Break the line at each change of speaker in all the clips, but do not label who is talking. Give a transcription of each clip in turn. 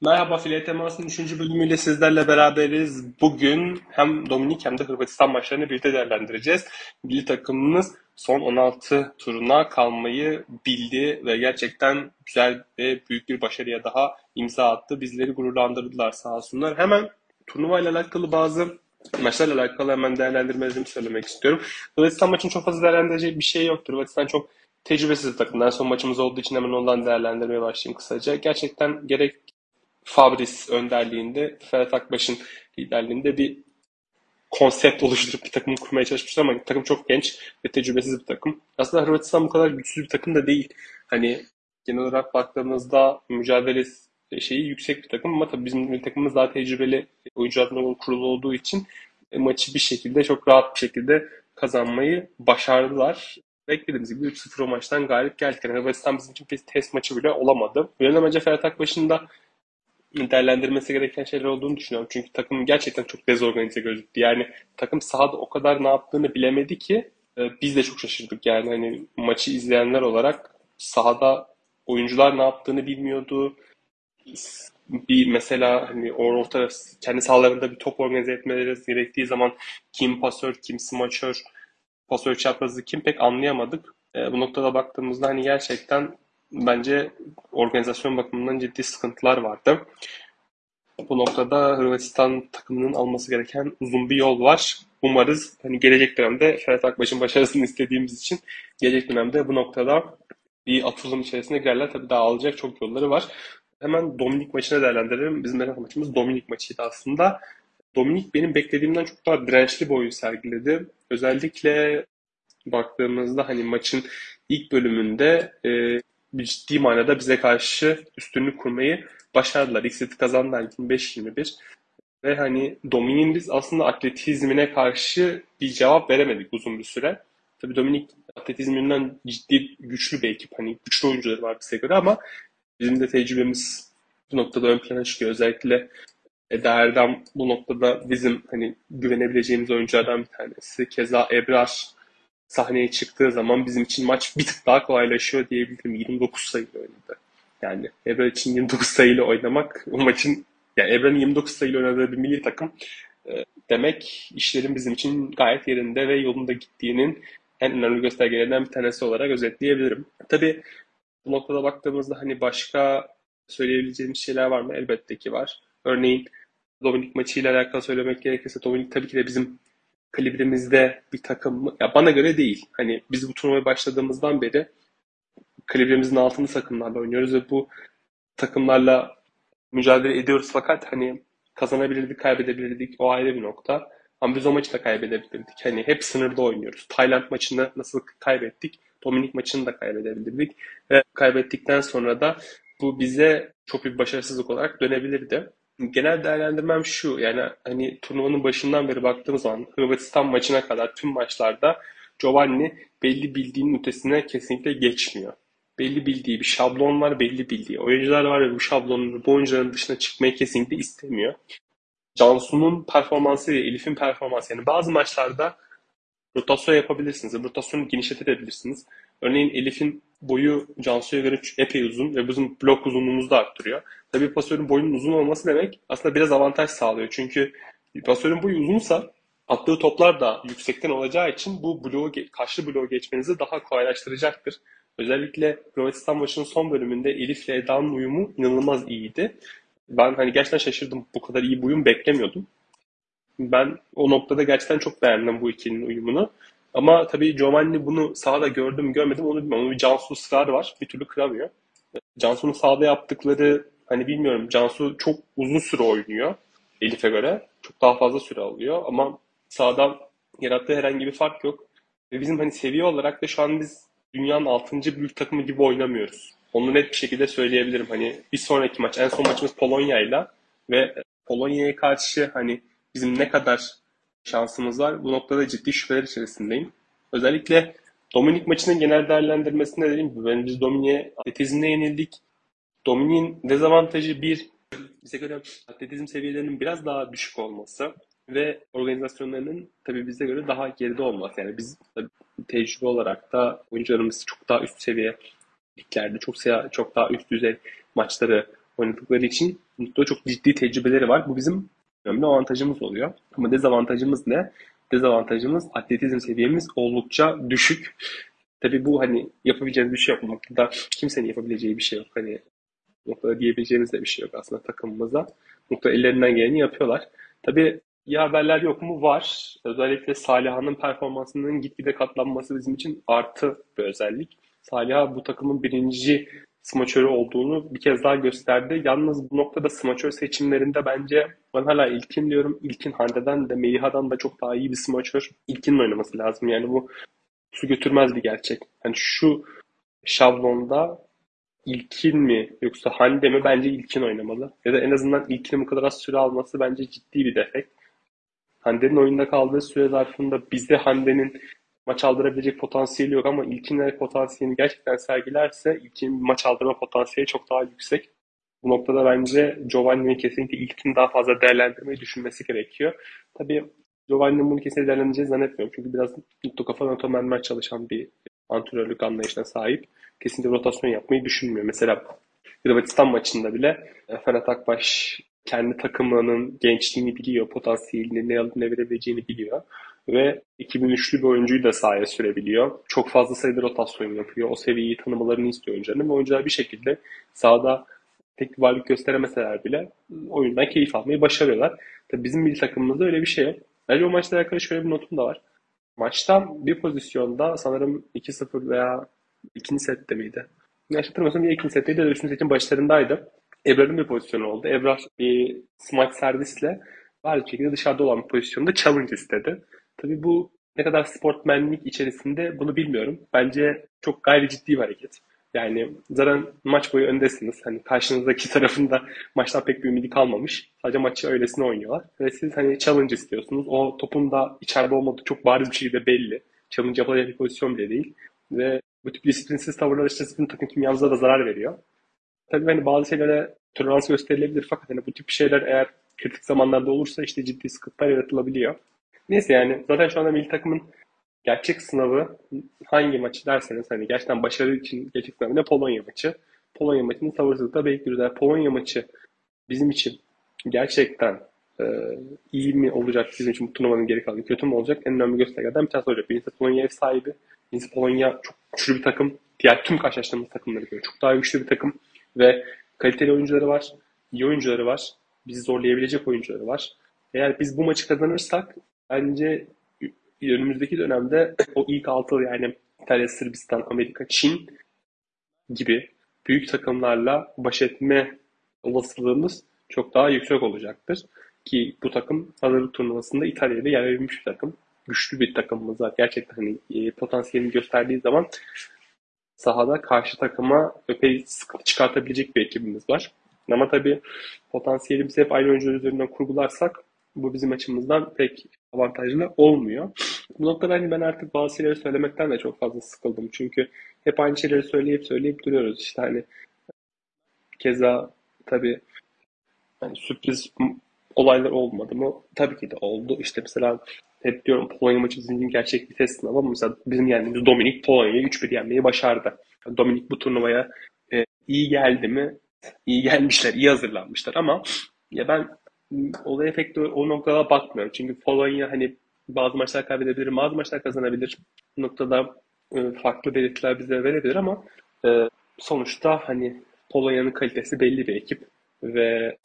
Merhaba File Temas'ın 3. bölümüyle sizlerle beraberiz. Bugün hem Dominik hem de Hırvatistan maçlarını birlikte değerlendireceğiz. Milli takımımız son 16 turuna kalmayı bildi ve gerçekten güzel ve büyük bir başarıya daha imza attı. Bizleri gururlandırdılar sağ olsunlar. Hemen turnuvayla alakalı bazı maçlarla alakalı hemen değerlendirmelerimi söylemek istiyorum. Hırvatistan maçın çok fazla değerlendirecek bir şey yoktur. Hırvatistan çok tecrübesiz bir takım. En son maçımız olduğu için hemen ondan değerlendirmeye başlayayım kısaca. Gerçekten gerek Fabris önderliğinde, Ferhat Akbaş'ın liderliğinde bir konsept oluşturup bir takım kurmaya çalışmışlar ama takım çok genç ve tecrübesiz bir takım. Aslında Hırvatistan bu kadar güçsüz bir takım da değil. Hani genel olarak baktığımızda mücadele şeyi yüksek bir takım ama tabii bizim takımımız daha tecrübeli oyunculardan kurulu olduğu için e, maçı bir şekilde çok rahat bir şekilde kazanmayı başardılar. Beklediğimiz gibi 3-0 o maçtan galip geldik. Yani Hırvatistan bizim için bir test maçı bile olamadı. Lionel Messi Ferhat Akbaş'ın da değerlendirmesi gereken şeyler olduğunu düşünüyorum. Çünkü takım gerçekten çok dezorganize gözüktü. Yani takım sahada o kadar ne yaptığını bilemedi ki e, biz de çok şaşırdık. Yani hani maçı izleyenler olarak sahada oyuncular ne yaptığını bilmiyordu. Bir mesela hani orta kendi sahalarında bir top organize etmeleri gerektiği zaman kim pasör, kim smaçör, pasör çaprazı kim pek anlayamadık. E, bu noktada baktığımızda hani gerçekten bence organizasyon bakımından ciddi sıkıntılar vardı. Bu noktada Hırvatistan takımının alması gereken uzun bir yol var. Umarız hani gelecek dönemde Ferhat Akbaş'ın başarısını istediğimiz için gelecek dönemde bu noktada bir atılım içerisine girerler. Tabii daha alacak çok yolları var. Hemen Dominik maçına değerlendirelim. Bizim merak maçımız Dominik maçıydı aslında. Dominik benim beklediğimden çok daha dirençli bir sergiledi. Özellikle baktığımızda hani maçın ilk bölümünde e, ciddi manada bize karşı üstünlük kurmayı başardılar. İlk seti kazandılar 25-21. Ve hani Dominik'in biz aslında atletizmine karşı bir cevap veremedik uzun bir süre. Tabii Dominik atletizminden ciddi güçlü bir ekip. Hani güçlü oyuncuları var bize göre ama bizim de tecrübemiz bu noktada ön plana çıkıyor. Özellikle Eda Erdem bu noktada bizim hani güvenebileceğimiz oyunculardan bir tanesi. Keza Ebrar sahneye çıktığı zaman bizim için maç bir tık daha kolaylaşıyor diyebilirim. 29 sayıyla oynadı. Yani Ebra için 29 sayıyla oynamak o maçın yani Ebra'nın 29 sayıyla oynadığı bir milli takım e, demek işlerin bizim için gayet yerinde ve yolunda gittiğinin en önemli göstergelerinden bir tanesi olarak özetleyebilirim. Tabii bu noktada baktığımızda hani başka söyleyebileceğimiz şeyler var mı? Elbette ki var. Örneğin Dominik maçıyla alakalı söylemek gerekirse Dominik tabii ki de bizim kalibrimizde bir takım? Ya bana göre değil. Hani biz bu turnuvaya başladığımızdan beri kalibrimizin altında takımlarla oynuyoruz ve bu takımlarla mücadele ediyoruz fakat hani kazanabilirdik, kaybedebilirdik. O ayrı bir nokta. Ama biz o maçı da kaybedebilirdik. Hani hep sınırda oynuyoruz. Tayland maçını nasıl kaybettik? Dominik maçını da kaybedebilirdik. Ve kaybettikten sonra da bu bize çok büyük başarısızlık olarak dönebilirdi genel değerlendirmem şu. Yani hani turnuvanın başından beri baktığım zaman Hırvatistan maçına kadar tüm maçlarda Giovanni belli bildiğinin ötesine kesinlikle geçmiyor. Belli bildiği bir şablon var, belli bildiği oyuncular var ve bu şablonun bu oyuncuların dışına çıkmayı kesinlikle istemiyor. Cansu'nun performansı ve Elif'in performansı yani bazı maçlarda rotasyon yapabilirsiniz. Rotasyonu genişletebilirsiniz. Örneğin Elif'in boyu Cansu'ya göre epey uzun ve bizim blok uzunluğumuzu da arttırıyor. Tabii pasörün boyunun uzun olması demek aslında biraz avantaj sağlıyor. Çünkü pasörün boyu uzunsa attığı toplar da yüksekten olacağı için bu bloğu, karşı bloğu geçmenizi daha kolaylaştıracaktır. Özellikle Hırvatistan maçının son bölümünde Elif ile Eda'nın uyumu inanılmaz iyiydi. Ben hani gerçekten şaşırdım. Bu kadar iyi bir uyum beklemiyordum. Ben o noktada gerçekten çok beğendim bu ikilinin uyumunu. Ama tabii Giovanni bunu sahada gördüm görmedim onu bilmiyorum. Onun bir Cansu ısrarı var. Bir türlü kıramıyor. Cansu'nun sahada yaptıkları hani bilmiyorum Cansu çok uzun süre oynuyor Elif'e göre. Çok daha fazla süre alıyor ama sahada yarattığı herhangi bir fark yok. Ve bizim hani seviye olarak da şu an biz dünyanın 6. büyük takımı gibi oynamıyoruz. Onu net bir şekilde söyleyebilirim. Hani bir sonraki maç, en son maçımız Polonya'yla ve Polonya'ya karşı hani bizim ne kadar şansımız var. Bu noktada ciddi şüpheler içerisindeyim. Özellikle Dominik maçının genel değerlendirmesinde dediğim gibi ben biz Dominik'e atletizmle yenildik. Dominik'in dezavantajı bir bize göre atletizm seviyelerinin biraz daha düşük olması ve organizasyonlarının tabii bize göre daha geride olması. Yani biz tecrübe olarak da oyuncularımız çok daha üst seviye liglerde çok çok daha üst düzey maçları oynadıkları için noktada çok ciddi tecrübeleri var. Bu bizim önemli avantajımız oluyor. Ama dezavantajımız ne? Dezavantajımız atletizm seviyemiz oldukça düşük. Tabii bu hani yapabileceğimiz bir şey yok. Bu noktada kimsenin yapabileceği bir şey yok. Hani noktada diyebileceğimiz de bir şey yok aslında takımımıza. Nokta ellerinden geleni yapıyorlar. Tabii iyi haberler yok mu? Var. Özellikle Saliha'nın performansının gitgide katlanması bizim için artı bir özellik. Saliha bu takımın birinci smaçörü olduğunu bir kez daha gösterdi. Yalnız bu noktada smaçör seçimlerinde bence ben hala İlkin diyorum. İlkin Hande'den de Meliha'dan da çok daha iyi bir smaçör. İlkin'in oynaması lazım. Yani bu su götürmez bir gerçek. Yani şu şablonda İlkin mi yoksa Hande mi? Bence İlkin oynamalı. Ya da en azından İlkin'in bu kadar az süre alması bence ciddi bir defekt. Hande'nin oyunda kaldığı süre zarfında bizde Hande'nin maç aldırabilecek potansiyeli yok ama İlkin'in potansiyelini gerçekten sergilerse İlkin'in maç aldırma potansiyeli çok daha yüksek. Bu noktada bence Giovanni'nin kesinlikle İlkin daha fazla değerlendirmeyi düşünmesi gerekiyor. Tabii Giovanni'nin bunu kesinlikle değerlendireceğini zannetmiyorum. Çünkü biraz mutlu kafa otomenmer çalışan bir antrenörlük anlayışına sahip. Kesinlikle rotasyon yapmayı düşünmüyor. Mesela Hırvatistan maçında bile Ferhat Akbaş kendi takımının gençliğini biliyor, potansiyelini ne alıp ne verebileceğini biliyor. Ve 2003'lü bir oyuncuyu da sahaya sürebiliyor. Çok fazla sayıda rotasyon yapıyor. O seviyeyi tanımalarını istiyor oyuncuların ve oyuncular bir şekilde sahada tek bir varlık gösteremeseler bile oyundan keyif almayı başarıyorlar. Tabii bizim milli takımımızda öyle bir şey yok. Bence o maçla alakalı şöyle bir notum da var. Maçtan bir pozisyonda sanırım 2-0 veya ikinci sette miydi? Yanlış hatırlamıyorsam ya ikinci setteydi ya üçüncü setin başlarındaydı. Ebrar'ın bir pozisyonu oldu. Ebrar bir smaç servisle bariz bir şekilde dışarıda olan bir pozisyonda challenge istedi. Tabii bu ne kadar sportmenlik içerisinde bunu bilmiyorum. Bence çok gayri ciddi bir hareket. Yani zaten maç boyu öndesiniz. Hani karşınızdaki tarafında maçtan pek bir ümidi kalmamış. Sadece maçı öylesine oynuyorlar. Ve siz hani challenge istiyorsunuz. O topun da içeride olmadığı çok bariz bir şekilde belli. Challenge yapılacak bir pozisyon bile değil. Ve bu tip disiplinsiz tavırlar işte sizin takım kimyanıza da zarar veriyor. Tabii hani bazı şeylere tolerans gösterilebilir fakat hani bu tip şeyler eğer kritik zamanlarda olursa işte ciddi sıkıntılar yaratılabiliyor. Neyse yani zaten şu anda milli takımın gerçek sınavı hangi maçı derseniz hani gerçekten başarı için gerçek sınavı ne Polonya maçı. Polonya maçını sabırsızlıkla bekliyoruz. Yani Polonya maçı bizim için gerçekten e, iyi mi olacak bizim için bu turnuvanın geri kalanı kötü mü olacak en önemli göstergelerden bir tanesi olacak. Birincisi Polonya ev sahibi. Birincisi Polonya çok güçlü bir takım. Diğer tüm karşılaştığımız takımları göre çok daha güçlü bir takım ve kaliteli oyuncuları var, iyi oyuncuları var, bizi zorlayabilecek oyuncuları var. Eğer biz bu maçı kazanırsak bence önümüzdeki dönemde o ilk altı yani İtalya, Sırbistan, Amerika, Çin gibi büyük takımlarla baş etme olasılığımız çok daha yüksek olacaktır. Ki bu takım hazırlık turnuvasında İtalya'da yer verilmiş bir takım. Güçlü bir takımımız var. Gerçekten hani e, potansiyelini gösterdiği zaman sahada karşı takıma epey sıkıntı çıkartabilecek bir ekibimiz var. Ama tabii potansiyelimizi hep aynı oyuncular üzerinden kurgularsak bu bizim açımızdan pek avantajlı olmuyor. Bu noktada hani ben artık bazı şeyleri söylemekten de çok fazla sıkıldım. Çünkü hep aynı şeyleri söyleyip söyleyip duruyoruz. İşte hani keza tabii hani sürpriz olaylar olmadı mı? Tabii ki de oldu. İşte mesela hep diyorum Polonya maçı zincirin gerçek bir test sınavı ama mesela bizim yendiğimiz Dominik Polonya'yı 3-1 yenmeyi başardı. Dominik bu turnuvaya e, iyi geldi mi? İyi gelmişler, iyi hazırlanmışlar ama ya ben olaya pek de o noktada bakmıyorum. Çünkü Polonya hani bazı maçlar kaybedebilir, bazı maçlar kazanabilir. Bu noktada e, farklı belirtiler bize verebilir ama e, sonuçta hani Polonya'nın kalitesi belli bir ekip ve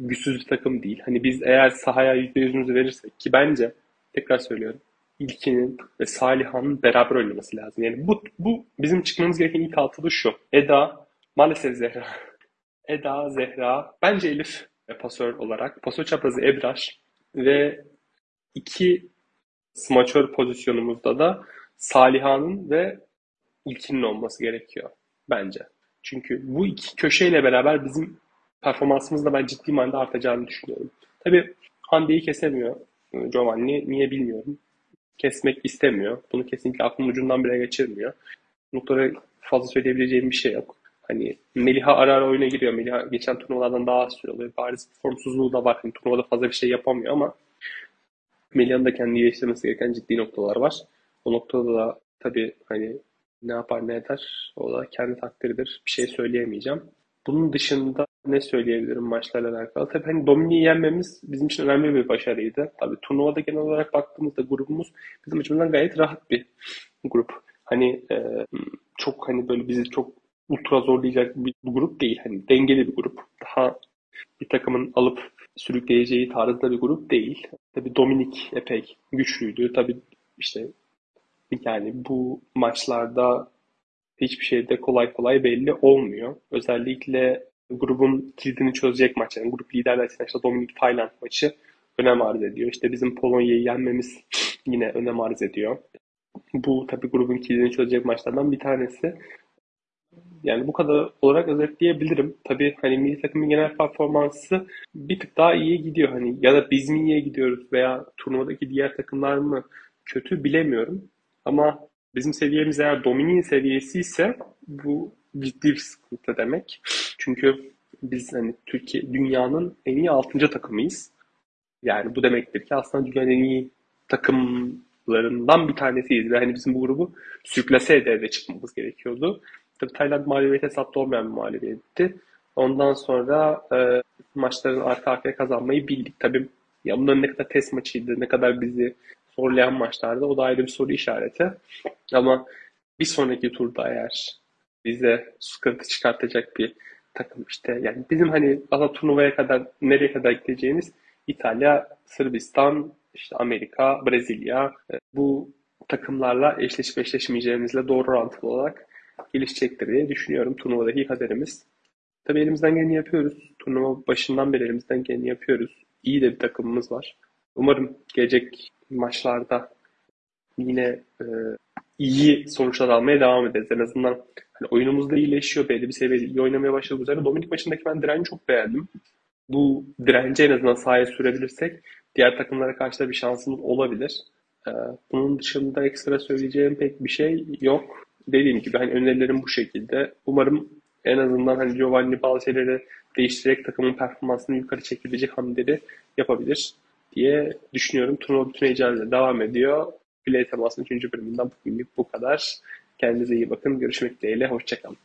güçsüz bir takım değil. Hani biz eğer sahaya %100'ümüzü verirsek ki bence tekrar söylüyorum İlkin'in ve Saliha'nın beraber oynaması lazım. Yani bu, bu bizim çıkmamız gereken ilk altılı şu. Eda, maalesef Zehra. Eda, Zehra, bence Elif pasör olarak. Pasör çaprazı Ebraş ve iki smaçör pozisyonumuzda da Saliha'nın ve İlkin'in olması gerekiyor bence. Çünkü bu iki köşeyle beraber bizim performansımız da ben ciddi manada artacağını düşünüyorum. Tabii Hande'yi kesemiyor Giovanni. Niye bilmiyorum. Kesmek istemiyor. Bunu kesinlikle aklının ucundan bile geçirmiyor. Noktada fazla söyleyebileceğim bir şey yok. Hani Meliha ara ara oyuna giriyor. Meliha geçen turnuvalardan daha az süre alıyor. Bariz formsuzluğu da var. Yani turnuvada fazla bir şey yapamıyor ama Meliha'nın da kendi geliştirmesi gereken ciddi noktalar var. O noktada da tabii hani ne yapar ne eder o da kendi takdiridir. Bir şey söyleyemeyeceğim. Bunun dışında ne söyleyebilirim maçlarla alakalı? Tabii hani Domini'yi yenmemiz bizim için önemli bir başarıydı. Tabii turnuvada genel olarak baktığımızda grubumuz bizim açımızdan gayet rahat bir grup. Hani e, çok hani böyle bizi çok ultra zorlayacak bir grup değil. Hani dengeli bir grup. Daha bir takımın alıp sürükleyeceği tarzda bir grup değil. Tabii Dominik epey güçlüydü. Tabii işte yani bu maçlarda hiçbir şey de kolay kolay belli olmuyor. Özellikle grubun kilidini çözecek maç. Yani grup liderler için işte Dominik Tayland maçı önem arz ediyor. İşte bizim Polonya'yı yenmemiz yine önem arz ediyor. Bu tabii grubun kilidini çözecek maçlardan bir tanesi. Yani bu kadar olarak özetleyebilirim. Tabii hani milli takımın genel performansı bir tık daha iyiye gidiyor. Hani ya da biz mi iyiye gidiyoruz veya turnuvadaki diğer takımlar mı kötü bilemiyorum. Ama bizim seviyemiz eğer Dominik'in seviyesi ise bu ciddi bir sıkıntı demek. Çünkü biz hani Türkiye dünyanın en iyi 6. takımıyız. Yani bu demektir ki aslında dünyanın en iyi takımlarından bir tanesiyiz. Ve hani bizim bu grubu sürklase ede çıkmamız gerekiyordu. Tabii Tayland mağlubiyete hesapta olmayan bir mağlubiyetti. Ondan sonra e, maçların arka arkaya kazanmayı bildik. Tabii ya bunların ne kadar test maçıydı, ne kadar bizi zorlayan maçlarda o da ayrı bir soru işareti. Ama bir sonraki turda eğer bize sıkıntı çıkartacak bir takım işte yani bizim hani aslında turnuvaya kadar nereye kadar gideceğimiz İtalya, Sırbistan, işte Amerika, Brezilya e, bu takımlarla eşleşip eşleşmeyeceğimizle doğru orantılı olarak gelişecektir diye düşünüyorum turnuvadaki kaderimiz. Tabii elimizden geleni yapıyoruz. Turnuva başından beri elimizden geleni yapıyoruz. İyi de bir takımımız var. Umarım gelecek maçlarda yine e, iyi sonuçlar almaya devam ederiz. En azından hani oyunumuz da iyileşiyor. Belli bir seviyede iyi oynamaya başladık. Üzerine Dominik maçındaki ben direnci çok beğendim. Bu direnci en azından sahaya sürebilirsek diğer takımlara karşı da bir şansımız olabilir. Ee, bunun dışında ekstra söyleyeceğim pek bir şey yok. Dediğim gibi hani önerilerim bu şekilde. Umarım en azından hani Giovanni bazı şeyleri değiştirerek takımın performansını yukarı çekebilecek hamleleri yapabilir diye düşünüyorum. Turnuva bütün heyecanıyla devam ediyor. Play temasının 3. bölümünden bugünlük bu kadar. Kendinize iyi bakın. Görüşmek dileğiyle. Hoşçakalın.